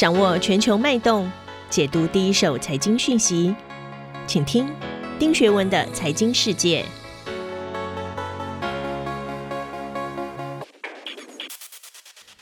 掌握全球脉动，解读第一手财经讯息，请听丁学文的财经世界。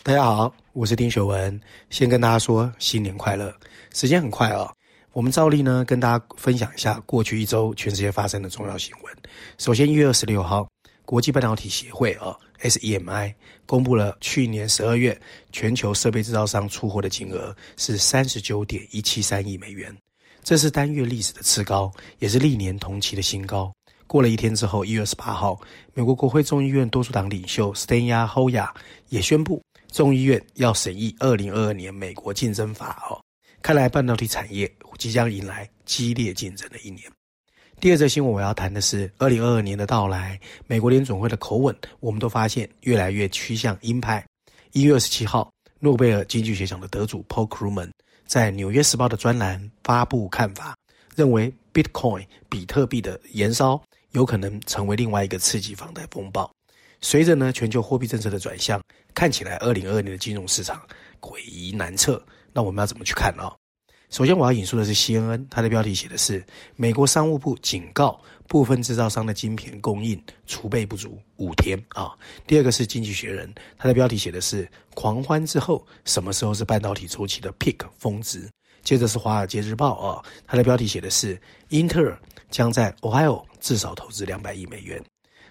大家好，我是丁学文，先跟大家说新年快乐。时间很快哦，我们照例呢跟大家分享一下过去一周全世界发生的重要新闻。首先，一月二十六号，国际半导体协会啊 （SEMI） 公布了去年十二月全球设备制造商出货的金额是三十九点一七三亿美元，这是单月历史的次高，也是历年同期的新高。过了一天之后，一月二十八号，美国国会众议院多数党领袖 s t e n y a Hoyer 也宣布。众议院要审议二零二二年美国竞争法哦，看来半导体产业即将迎来激烈竞争的一年。第二则新闻我要谈的是二零二二年的到来，美国联总会的口吻，我们都发现越来越趋向鹰派。一月二十七号，诺贝尔经济学奖的得主 Paul Krugman 在《纽约时报》的专栏发布看法，认为 Bitcoin 比特币的延烧有可能成为另外一个刺激房贷风暴。随着呢全球货币政策的转向，看起来二零二二年的金融市场诡异难测。那我们要怎么去看呢？首先我要引述的是 CNN，它的标题写的是美国商务部警告部分制造商的晶片供应储备不足五天啊。第二个是经济学人，它的标题写的是狂欢之后什么时候是半导体周期的 peak 峰值。接着是华尔街日报啊，它的标题写的是英特尔将在 Ohio 至少投资两百亿美元。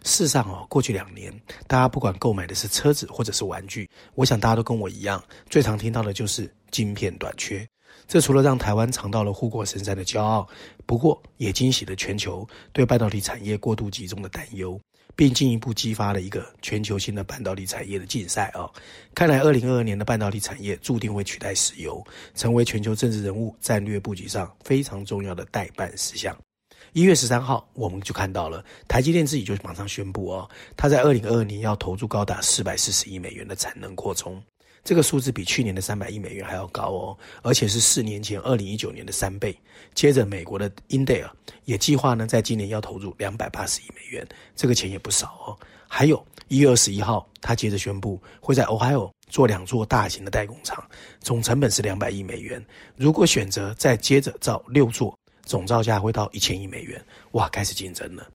事实上哦，过去两年，大家不管购买的是车子或者是玩具，我想大家都跟我一样，最常听到的就是晶片短缺。这除了让台湾尝到了护国神山的骄傲，不过也惊喜了全球对半导体产业过度集中的担忧，并进一步激发了一个全球性的半导体产业的竞赛哦。看来，二零二二年的半导体产业注定会取代石油，成为全球政治人物战略布局上非常重要的待办事项。一月十三号，我们就看到了台积电自己就马上宣布哦，他在二零二二年要投入高达四百四十亿美元的产能扩充，这个数字比去年的三百亿美元还要高哦，而且是四年前二零一九年的三倍。接着，美国的英特尔也计划呢，在今年要投入两百八十亿美元，这个钱也不少哦。还有一月二十一号，他接着宣布会在 Ohio 做两座大型的代工厂，总成本是两百亿美元。如果选择再接着造六座。总造价会到一千亿美元，哇，开始竞争了。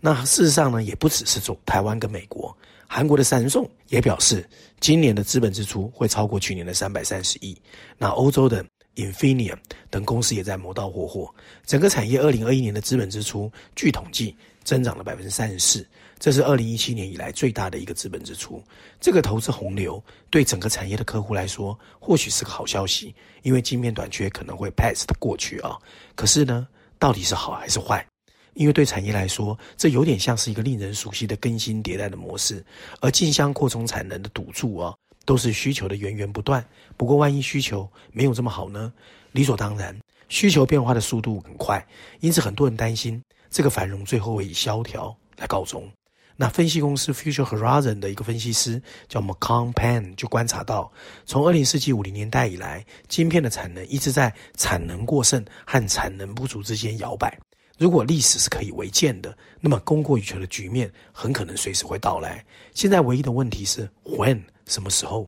那事实上呢，也不只是做台湾跟美国，韩国的三星也表示，今年的资本支出会超过去年的三百三十亿。那欧洲的 Infineon 等公司也在磨刀霍霍。整个产业二零二一年的资本支出，据统计增长了百分之三十四。这是二零一七年以来最大的一个资本支出，这个投资洪流对整个产业的客户来说，或许是个好消息，因为晶片短缺可能会 pass 的过去啊。可是呢，到底是好还是坏？因为对产业来说，这有点像是一个令人熟悉的更新迭代的模式，而竞相扩充产能的赌注啊，都是需求的源源不断。不过，万一需求没有这么好呢？理所当然，需求变化的速度很快，因此很多人担心这个繁荣最后会以萧条来告终。那分析公司 Future Horizon 的一个分析师叫 Macon Pan 就观察到，从二零世纪五零年代以来，晶片的产能一直在产能过剩和产能不足之间摇摆。如果历史是可以为鉴的，那么供过于求的局面很可能随时会到来。现在唯一的问题是 When 什么时候？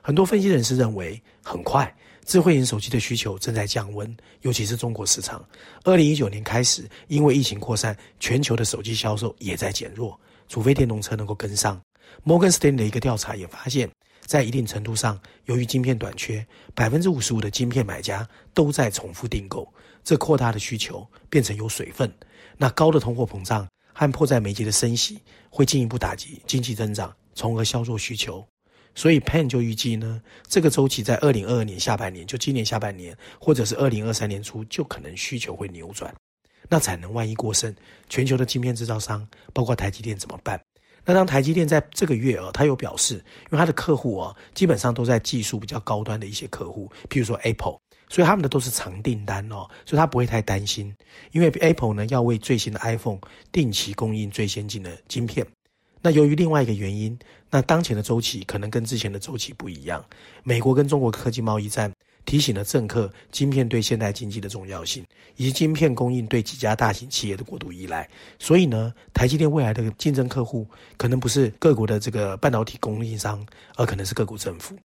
很多分析人士认为很快，智慧型手机的需求正在降温，尤其是中国市场。二零一九年开始，因为疫情扩散，全球的手机销售也在减弱。除非电动车能够跟上，摩根斯丹的一个调查也发现，在一定程度上，由于晶片短缺，百分之五十五的晶片买家都在重复订购，这扩大的需求变成有水分。那高的通货膨胀和迫在眉睫的升息，会进一步打击经济增长，从而削弱需求。所以 Pan 就预计呢，这个周期在二零二二年下半年，就今年下半年，或者是二零二三年初，就可能需求会扭转。那产能万一过剩，全球的晶片制造商，包括台积电怎么办？那当台积电在这个月啊，他有表示，因为他的客户啊，基本上都在技术比较高端的一些客户，譬如说 Apple，所以他们的都是长订单哦，所以他不会太担心，因为 Apple 呢要为最新的 iPhone 定期供应最先进的晶片。那由于另外一个原因，那当前的周期可能跟之前的周期不一样，美国跟中国科技贸易战。提醒了政客，晶片对现代经济的重要性，以及晶片供应对几家大型企业的过度依赖。所以呢，台积电未来的竞争客户可能不是各国的这个半导体供应商，而可能是各国政府。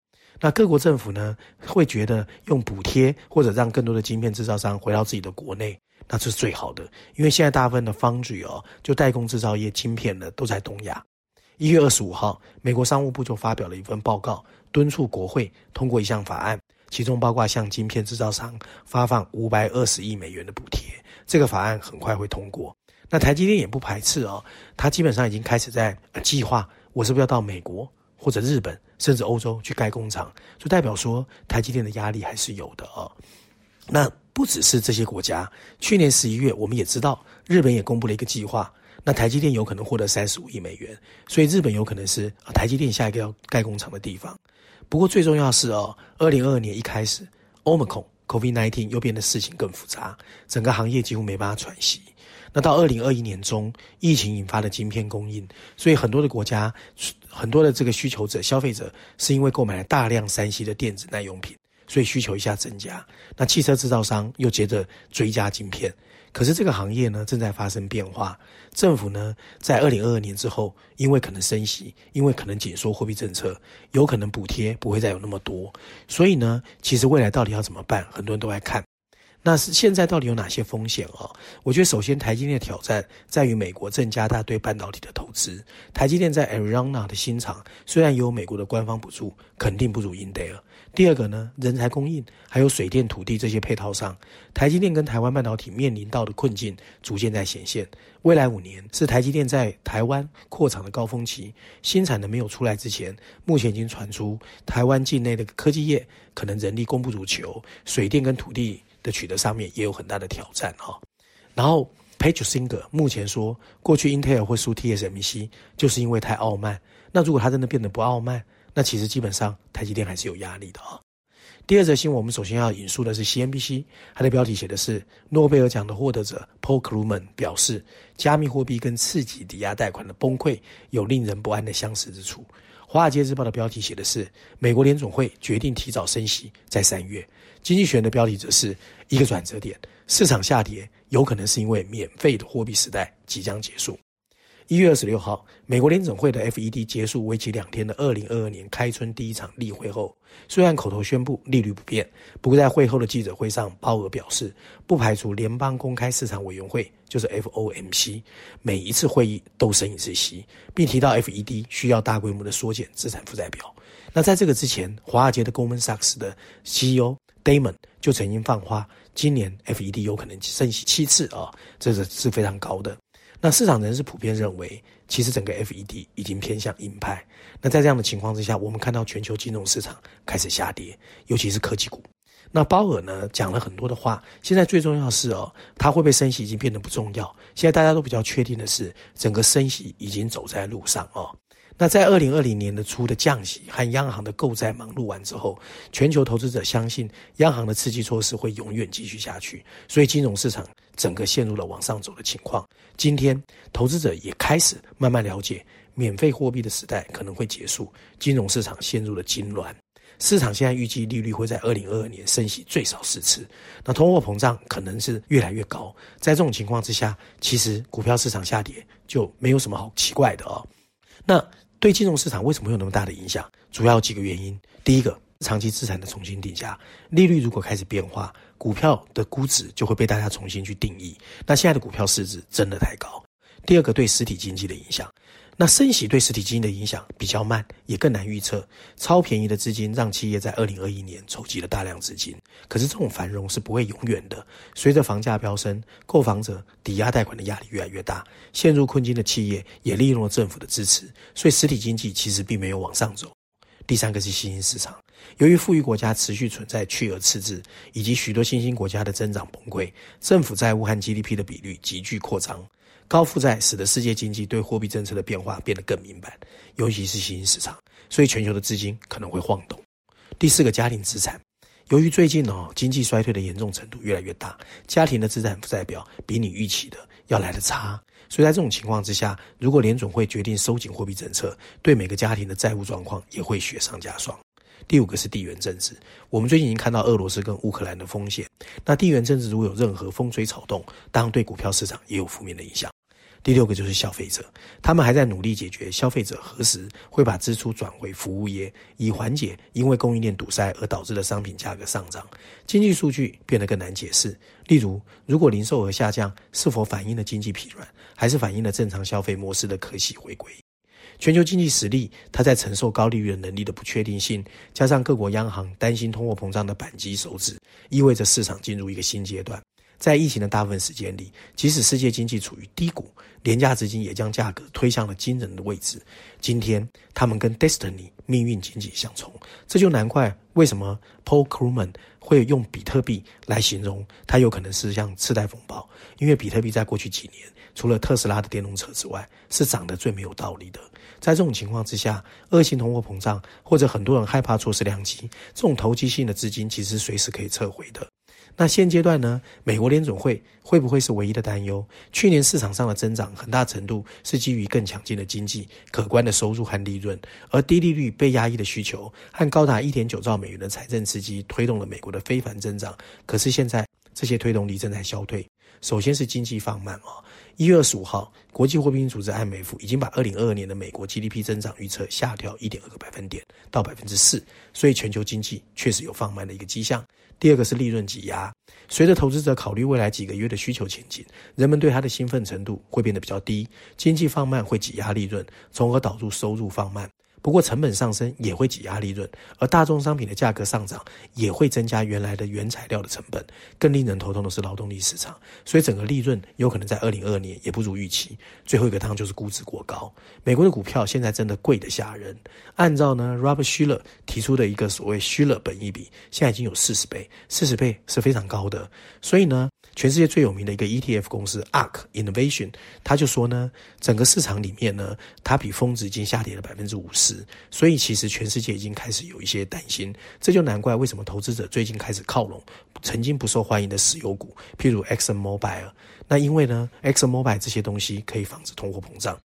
那各国政府呢，会觉得用补贴或者让更多的晶片制造商回到自己的国内，那这是最好的，因为现在大部分的 foundry 哦，就代工制造业晶片呢都在东亚。一月二十五号，美国商务部就发表了一份报告，敦促国会通过一项法案，其中包括向晶片制造商发放五百二十亿美元的补贴。这个法案很快会通过。那台积电也不排斥哦，它基本上已经开始在计划，我是不是要到美国或者日本甚至欧洲去盖工厂，就代表说台积电的压力还是有的哦。那不只是这些国家，去年十一月我们也知道，日本也公布了一个计划。那台积电有可能获得三十五亿美元，所以日本有可能是台积电下一个要盖工厂的地方。不过最重要是哦，二零二二年一开始，Omicron COVID-19 又变得事情更复杂，整个行业几乎没办法喘息。那到二零二一年中，疫情引发的晶片供应，所以很多的国家，很多的这个需求者、消费者是因为购买了大量三 C 的电子耐用品，所以需求一下增加。那汽车制造商又接着追加晶片。可是这个行业呢，正在发生变化。政府呢，在二零二二年之后，因为可能升息，因为可能紧缩货币政策，有可能补贴不会再有那么多。所以呢，其实未来到底要怎么办，很多人都在看。那是现在到底有哪些风险啊？我觉得首先台积电的挑战在于美国正加大对半导体的投资。台积电在 Arizona 的新厂虽然有美国的官方补助，肯定不如 Intel。第二个呢，人才供应还有水电土地这些配套上，台积电跟台湾半导体面临到的困境逐渐在显现。未来五年是台积电在台湾扩厂的高峰期，新产能没有出来之前，目前已经传出台湾境内的科技业可能人力供不如求，水电跟土地。的取得上面也有很大的挑战哈，然后 Page Singer 目前说，过去 Intel 会输 TSMC 就是因为太傲慢。那如果它真的变得不傲慢，那其实基本上台积电还是有压力的啊。第二则新闻，我们首先要引述的是 CNBC，它的标题写的是诺贝尔奖的获得者 Paul Krugman 表示，加密货币跟次级抵押贷款的崩溃有令人不安的相似之处。华尔街日报的标题写的是美国联总会决定提早升息，在三月。经济学人的标题则是一个转折点，市场下跌有可能是因为免费的货币时代即将结束。一月二十六号，美国联准会的 FED 结束为期两天的二零二二年开春第一场例会后，虽然口头宣布利率不变，不过在会后的记者会上，鲍尔表示不排除联邦公开市场委员会就是 FOMC 每一次会议都升一次息，并提到 FED 需要大规模的缩减资产负债表。那在这个之前，华尔街的 Goldman Sachs 的 CEO Damon 就曾经放话，今年 FED 有可能升息七次啊，这是是非常高的。那市场人士普遍认为，其实整个 FED 已经偏向鹰派。那在这样的情况之下，我们看到全球金融市场开始下跌，尤其是科技股。那鲍尔呢讲了很多的话，现在最重要的是哦，他会不会升息已经变得不重要。现在大家都比较确定的是，整个升息已经走在路上哦。那在二零二零年的初的降息和央行的购债忙碌完之后，全球投资者相信央行的刺激措施会永远继续下去，所以金融市场整个陷入了往上走的情况。今天投资者也开始慢慢了解，免费货币的时代可能会结束，金融市场陷入了痉挛。市场现在预计利率会在二零二二年升息最少四次，那通货膨胀可能是越来越高。在这种情况之下，其实股票市场下跌就没有什么好奇怪的哦。那对金融市场为什么有那么大的影响？主要几个原因。第一个，长期资产的重新定价，利率如果开始变化，股票的估值就会被大家重新去定义。那现在的股票市值真的太高。第二个，对实体经济的影响。那升息对实体经济的影响比较慢，也更难预测。超便宜的资金让企业在二零二一年筹集了大量资金，可是这种繁荣是不会永远的。随着房价飙升，购房者抵押贷款的压力越来越大，陷入困境的企业也利用了政府的支持，所以实体经济其实并没有往上走。第三个是新兴市场，由于富裕国家持续存在去而赤字，以及许多新兴国家的增长崩溃，政府债务和 GDP 的比率急剧扩张。高负债使得世界经济对货币政策的变化变得更敏感，尤其是新兴市场，所以全球的资金可能会晃动。第四个，家庭资产，由于最近哦经济衰退的严重程度越来越大，家庭的资产负债表比你预期的要来得差，所以在这种情况之下，如果联总会决定收紧货币政策，对每个家庭的债务状况也会雪上加霜。第五个是地缘政治，我们最近已经看到俄罗斯跟乌克兰的风险。那地缘政治如果有任何风吹草动，当然对股票市场也有负面的影响。第六个就是消费者，他们还在努力解决消费者何时会把支出转回服务业，以缓解因为供应链堵塞而导致的商品价格上涨。经济数据变得更难解释，例如，如果零售额下降，是否反映了经济疲软，还是反映了正常消费模式的可喜回归？全球经济实力，它在承受高利率能力的不确定性，加上各国央行担心通货膨胀的扳机手指，意味着市场进入一个新阶段。在疫情的大部分时间里，即使世界经济处于低谷，廉价资金也将价格推向了惊人的位置。今天，他们跟 Destiny 命运紧紧相冲，这就难怪为什么 Paul Krugman 会用比特币来形容它有可能是像次贷风暴，因为比特币在过去几年，除了特斯拉的电动车之外，是涨得最没有道理的。在这种情况之下，恶性通货膨胀或者很多人害怕错失良机，这种投机性的资金其实随时可以撤回的。那现阶段呢？美国联总会会不会是唯一的担忧？去年市场上的增长很大程度是基于更强劲的经济、可观的收入和利润，而低利率、被压抑的需求和高达一点九兆美元的财政刺激推动了美国的非凡增长。可是现在这些推动力正在消退。首先是经济放慢啊！一月二十五号，国际货币组织 IMF 已经把二零二二年的美国 GDP 增长预测下调一点二个百分点到百分之四，所以全球经济确实有放慢的一个迹象。第二个是利润挤压，随着投资者考虑未来几个月的需求前景，人们对它的兴奋程度会变得比较低。经济放慢会挤压利润，从而导致收入放慢。不过成本上升也会挤压利润，而大宗商品的价格上涨也会增加原来的原材料的成本。更令人头痛的是劳动力市场，所以整个利润有可能在二零二二年也不如预期。最后一个汤就是估值过高，美国的股票现在真的贵得吓人。按照呢 Robert Shiller 提出的一个所谓 Shiller 本益比，现在已经有四十倍，四十倍是非常高的。所以呢，全世界最有名的一个 ETF 公司 ARK Innovation，他就说呢，整个市场里面呢，它比峰值已经下跌了百分之五十。所以，其实全世界已经开始有一些担心，这就难怪为什么投资者最近开始靠拢曾经不受欢迎的石油股，譬如 Exxon Mobil。那因为呢，Exxon Mobil 这些东西可以防止通货膨胀。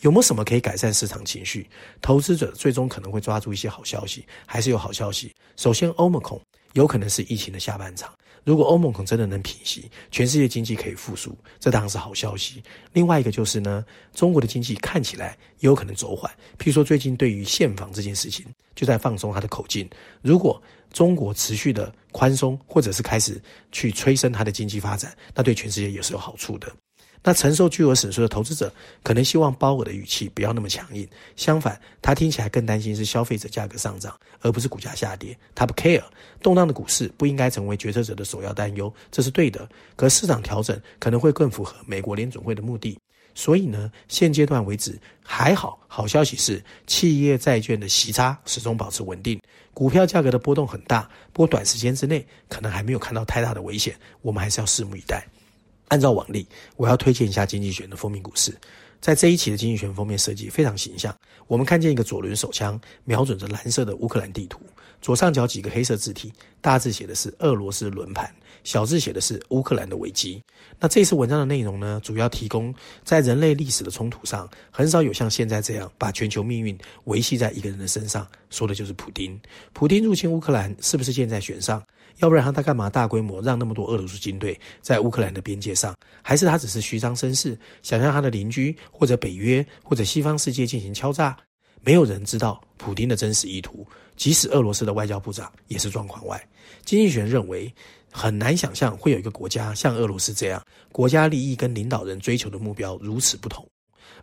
有没有什么可以改善市场情绪？投资者最终可能会抓住一些好消息，还是有好消息？首先，Omicron 有可能是疫情的下半场。如果欧盟可真的能平息，全世界经济可以复苏，这当然是好消息。另外一个就是呢，中国的经济看起来也有可能走缓。譬如说，最近对于限房这件事情，就在放松它的口径。如果中国持续的宽松，或者是开始去催生它的经济发展，那对全世界也是有好处的。那承受巨额损失的投资者，可能希望鲍尔的语气不要那么强硬。相反，他听起来更担心是消费者价格上涨，而不是股价下跌。他不 care，动荡的股市不应该成为决策者的首要担忧，这是对的。可市场调整可能会更符合美国联准会的目的。所以呢，现阶段为止还好。好消息是，企业债券的息差始终保持稳定，股票价格的波动很大，不过短时间之内可能还没有看到太大的危险。我们还是要拭目以待。按照往例，我要推荐一下《经济学人》的封面故事。在这一期的《经济学人》封面设计非常形象，我们看见一个左轮手枪瞄准着蓝色的乌克兰地图，左上角几个黑色字体，大字写的是“俄罗斯轮盘”，小字写的是“乌克兰的危机”。那这次文章的内容呢，主要提供在人类历史的冲突上，很少有像现在这样把全球命运维系在一个人的身上，说的就是普丁。普丁入侵乌克兰是不是箭在弦上？要不然他干嘛大规模让那么多俄罗斯军队在乌克兰的边界上？还是他只是虚张声势，想让他的邻居或者北约或者西方世界进行敲诈？没有人知道普丁的真实意图，即使俄罗斯的外交部长也是状况外。经济学认为，很难想象会有一个国家像俄罗斯这样，国家利益跟领导人追求的目标如此不同。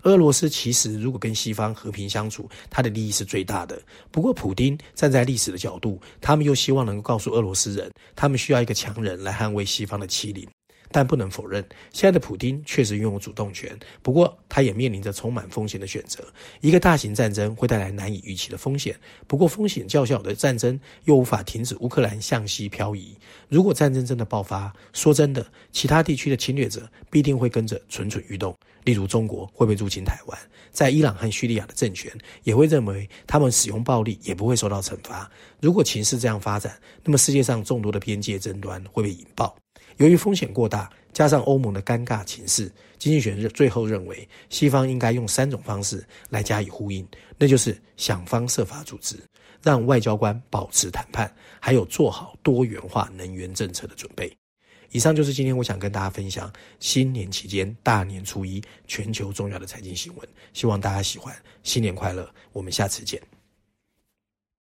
俄罗斯其实如果跟西方和平相处，他的利益是最大的。不过，普丁站在历史的角度，他们又希望能够告诉俄罗斯人，他们需要一个强人来捍卫西方的欺凌。但不能否认，现在的普丁确实拥有主动权。不过，他也面临着充满风险的选择。一个大型战争会带来难以预期的风险。不过，风险较小的战争又无法停止乌克兰向西漂移。如果战争真的爆发，说真的，其他地区的侵略者必定会跟着蠢蠢欲动。例如，中国会不会入侵台湾？在伊朗和叙利亚的政权也会认为他们使用暴力也不会受到惩罚。如果情势这样发展，那么世界上众多的边界争端会被引爆。由于风险过大，加上欧盟的尴尬情势，经济学人最后认为，西方应该用三种方式来加以呼应，那就是想方设法组织，让外交官保持谈判，还有做好多元化能源政策的准备。以上就是今天我想跟大家分享新年期间大年初一全球重要的财经新闻，希望大家喜欢。新年快乐，我们下次见。